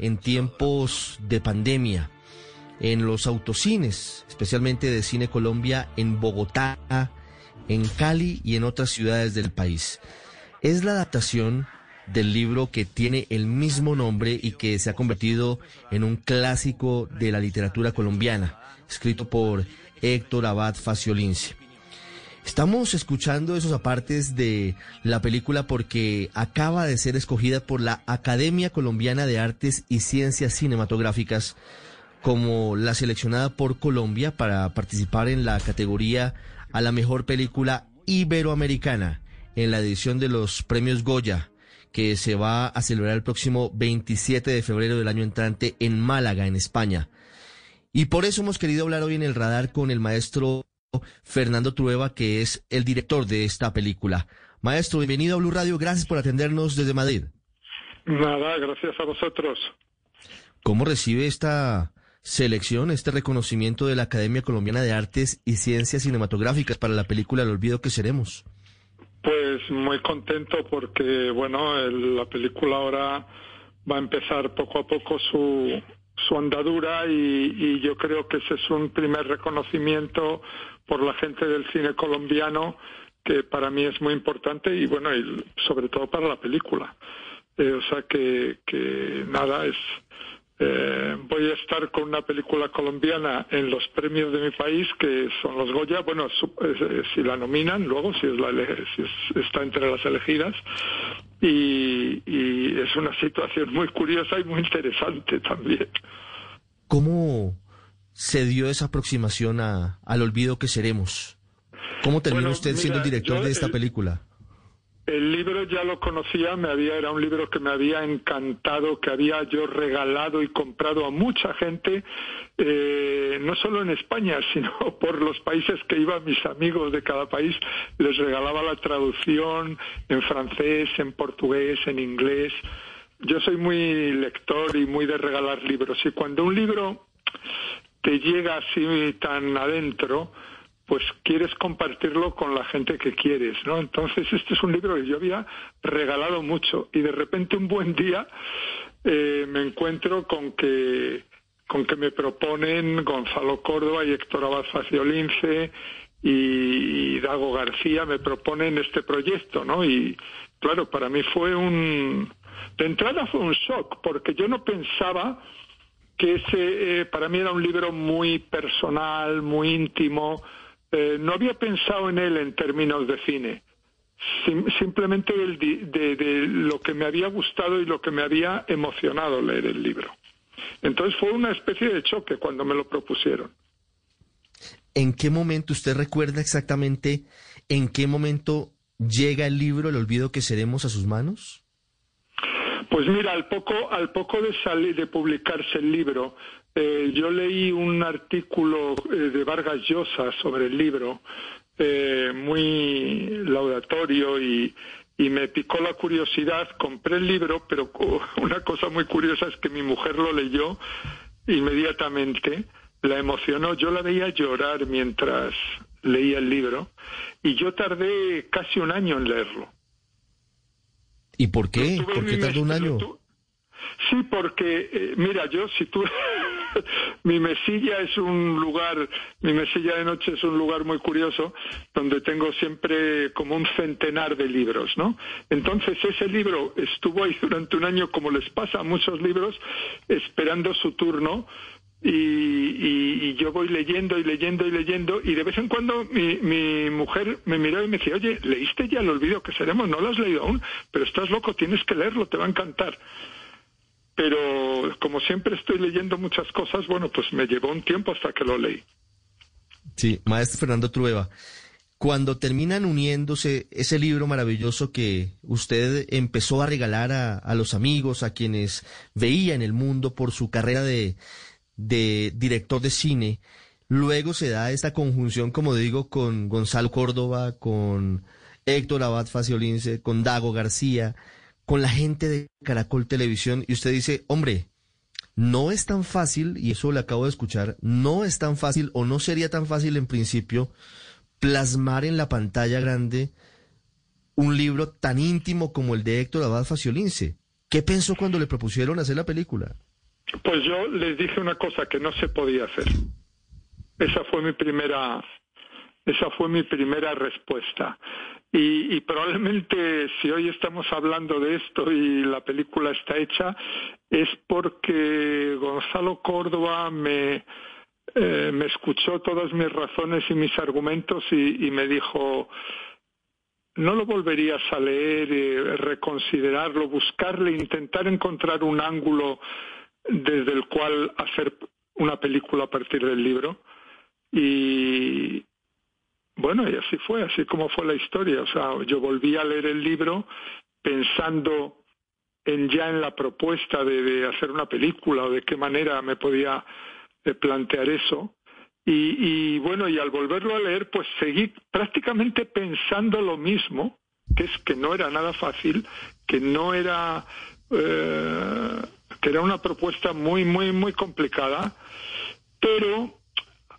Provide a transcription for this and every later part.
en tiempos de pandemia en los autocines, especialmente de Cine Colombia en Bogotá, en Cali y en otras ciudades del país. Es la adaptación del libro que tiene el mismo nombre y que se ha convertido en un clásico de la literatura colombiana, escrito por Héctor Abad Faciolince. Estamos escuchando esos apartes de la película porque acaba de ser escogida por la Academia Colombiana de Artes y Ciencias Cinematográficas como la seleccionada por Colombia para participar en la categoría a la mejor película iberoamericana en la edición de los premios Goya que se va a celebrar el próximo 27 de febrero del año entrante en Málaga, en España. Y por eso hemos querido hablar hoy en el radar con el maestro Fernando Trueba, que es el director de esta película. Maestro, bienvenido a Blue Radio, gracias por atendernos desde Madrid. Nada, gracias a vosotros. ¿Cómo recibe esta selección, este reconocimiento de la Academia Colombiana de Artes y Ciencias Cinematográficas para la película El Olvido que Seremos? Pues muy contento porque, bueno, la película ahora va a empezar poco a poco su, su andadura y, yo creo que ese es un primer reconocimiento por la gente del cine colombiano que para mí es muy importante y bueno, y sobre todo para la película. Eh, o sea que, que nada, es, eh, voy a estar con una película colombiana en los premios de mi país, que son los Goya. Bueno, eh, si la nominan, luego, si, es la, si está entre las elegidas. Y, es una situación muy curiosa y muy interesante también. ¿Cómo se dio esa aproximación a, al olvido que seremos? ¿Cómo terminó usted siendo el director de esta película? El libro ya lo conocía, me había, era un libro que me había encantado, que había yo regalado y comprado a mucha gente, eh, no solo en España, sino por los países que iba, mis amigos de cada país, les regalaba la traducción en francés, en portugués, en inglés. Yo soy muy lector y muy de regalar libros, y cuando un libro te llega así tan adentro, pues quieres compartirlo con la gente que quieres, ¿no? Entonces este es un libro que yo había regalado mucho y de repente un buen día eh, me encuentro con que con que me proponen Gonzalo Córdoba y Héctor Abad Faciolince y, Dago García me proponen este proyecto, ¿no? Y claro, para mí fue un de entrada fue un shock porque yo no pensaba que ese eh, para mí era un libro muy personal, muy íntimo, eh, no había pensado en él en términos de cine, simplemente de, lo que me había gustado y lo que me había emocionado leer el libro. Entonces fue una especie de choque cuando me lo propusieron. ¿En qué momento usted recuerda exactamente en qué momento llega el libro El olvido que seremos a sus manos? Pues mira, al poco, al poco de salir, de publicarse el libro, eh, yo leí un artículo eh, de Vargas Llosa sobre el libro, eh, muy laudatorio y, y me picó la curiosidad. Compré el libro, pero una cosa muy curiosa es que mi mujer lo leyó inmediatamente, la emocionó. Yo la veía llorar mientras leía el libro y yo tardé casi un año en leerlo. ¿Y por qué? ¿Por qué tardó un año? Sí, porque, eh, mira, yo si tú, mi mesilla es un lugar, mi mesilla de noche es un lugar muy curioso, donde tengo siempre como un centenar de libros, ¿no? Entonces ese libro estuvo ahí durante un año, como les pasa a muchos libros, esperando su turno, y, yo voy leyendo y leyendo y leyendo y de vez en cuando mi, mi mujer me miró y me decía, oye, ¿leíste ya el olvido que seremos? No lo has leído aún, pero estás loco, tienes que leerlo, te va a encantar. Pero como siempre estoy leyendo muchas cosas, bueno, pues me llevó un tiempo hasta que lo leí. Sí, maestro Fernando Trueba, cuando terminan uniéndose ese libro maravilloso que usted empezó a regalar a, a los amigos, a quienes veía en el mundo por su carrera de de director de cine. Luego se da esta conjunción, como digo, con Gonzalo Córdoba, con Héctor Abad Faciolince, con Dago García, con la gente de Caracol Televisión, y usted dice, hombre, no es tan fácil, y eso le acabo de escuchar, no es tan fácil o no sería tan fácil en principio plasmar en la pantalla grande un libro tan íntimo como el de Héctor Abad Faciolince. ¿Qué pensó cuando le propusieron hacer la película? Pues yo les dije una cosa que no se podía hacer. Esa fue mi primera, esa fue mi primera respuesta. Y, y, probablemente si hoy estamos hablando de esto y la película está hecha, es porque Gonzalo Córdoba me, eh, me escuchó todas mis razones y mis argumentos y, me dijo, no lo volverías a leer, eh, reconsiderarlo, buscarle, intentar encontrar un ángulo desde el cual hacer una película a partir del libro. Y bueno, y así fue, así como fue la historia. O sea, yo volví a leer el libro pensando en ya en la propuesta de, de hacer una película o de qué manera me podía eh, plantear eso. Y, y, bueno, y al volverlo a leer, pues seguí prácticamente pensando lo mismo, que es que no era nada fácil, que no era, eh, que era una propuesta muy, muy, muy complicada, pero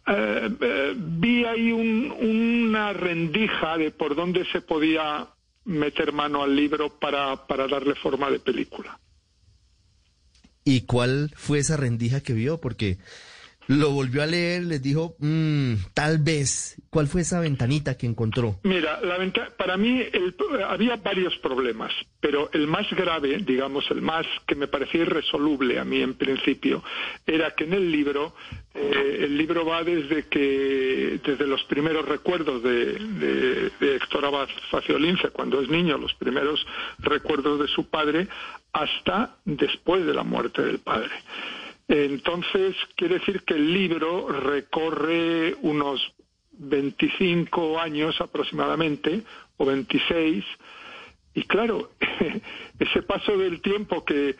eh, eh, vi ahí un, una rendija de por dónde se podía meter mano al libro para, para darle forma de película. ¿Y cuál fue esa rendija que vio? Porque lo volvió a leer, les dijo, mmm, tal vez. ¿Cuál fue esa ventanita que encontró? Mira, la para mí el, había varios problemas, pero el más grave, digamos, el más que me parecía irresoluble a mí en principio, era que en el libro, eh, el libro va desde que, desde los primeros recuerdos de, de, de Héctor Abad Faciolince, cuando es niño, los primeros recuerdos de su padre, hasta después de la muerte del padre. Entonces, quiere decir que el libro recorre unos 25 años aproximadamente, o 26, y claro, ese paso del tiempo que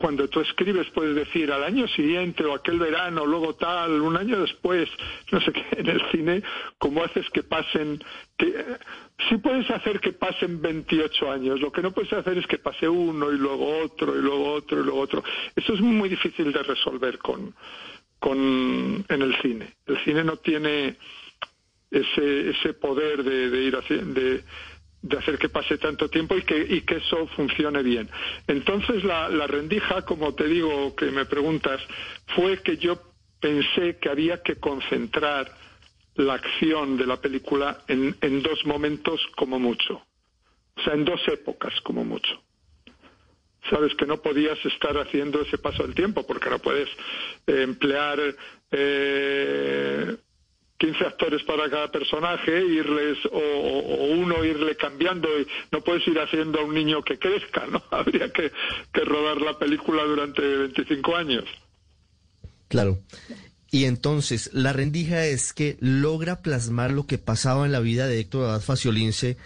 cuando tú escribes puedes decir al año siguiente o aquel verano, luego tal, un año después, no sé qué, en el cine, ¿cómo haces que pasen, que sí puedes hacer que pasen 28 años, lo que no puedes hacer es que pase uno y luego otro y luego otro y luego otro. Eso es muy difícil de resolver con, con en el cine. El cine no tiene ese, ese poder de, de ir haciendo, de, de hacer que pase tanto tiempo y que, y que eso funcione bien. Entonces la, la rendija, como te digo, que me preguntas, fue que yo pensé que había que concentrar la acción de la película en, en dos momentos como mucho. O sea, en dos épocas como mucho sabes que no podías estar haciendo ese paso del tiempo porque no puedes eh, emplear eh, 15 actores para cada personaje, irles, o, o, uno irle cambiando, y no puedes ir haciendo a un niño que crezca, ¿no? Habría que, que rodar la película durante 25 años. Claro. Y entonces, la rendija es que logra plasmar lo que pasaba en la vida de Héctor Abad Faciolince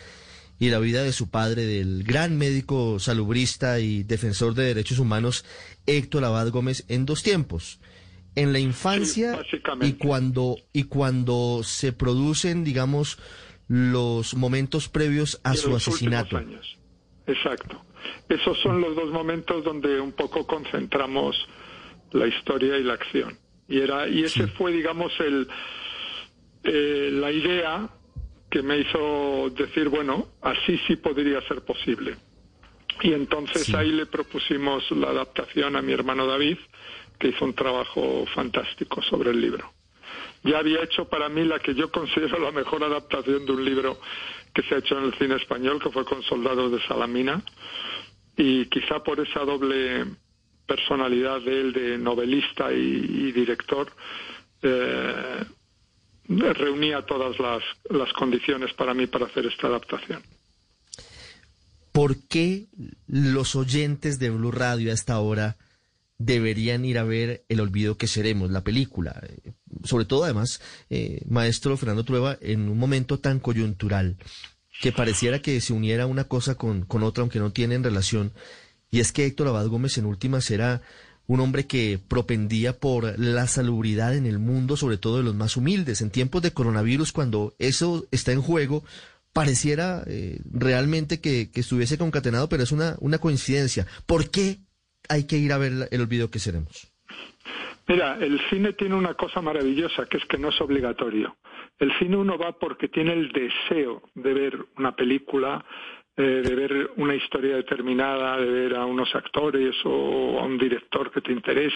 y la vida de su padre, del gran médico salubrista y defensor de derechos humanos, Héctor Abad Gómez, en dos tiempos en la infancia sí, y cuando y cuando se producen, digamos, los momentos previos a su asesinato. Años. Exacto. Esos son los dos momentos donde un poco concentramos la historia y la acción. Y era y ese sí. fue, digamos, el eh, la idea que me hizo decir, bueno, así sí podría ser posible. Y entonces sí. ahí le propusimos la adaptación a mi hermano David, hizo un trabajo fantástico sobre el libro. Ya había hecho para mí la que yo considero la mejor adaptación de un libro que se ha hecho en el cine español, que fue con Soldados de Salamina, y quizá por esa doble personalidad de él de novelista y, director, eh, reunía todas las, las condiciones para mí para hacer esta adaptación. ¿Por qué los oyentes de Blue Radio a esta hora deberían ir a ver El olvido que seremos, la película. Sobre todo, además, eh, maestro Fernando Trueba, en un momento tan coyuntural, que pareciera que se uniera una cosa con, con otra, aunque no tienen relación, y es que Héctor Abad Gómez en últimas era un hombre que propendía por la salubridad en el mundo, sobre todo de los más humildes. En tiempos de coronavirus, cuando eso está en juego, pareciera eh, realmente que, que, estuviese concatenado, pero es una, una coincidencia. ¿Por qué hay que ir a ver el olvido que seremos? Mira, el cine tiene una cosa maravillosa, que es que no es obligatorio. El cine uno va porque tiene el deseo de ver una película eh, de ver una historia determinada, de ver a unos actores o a un director que te interesa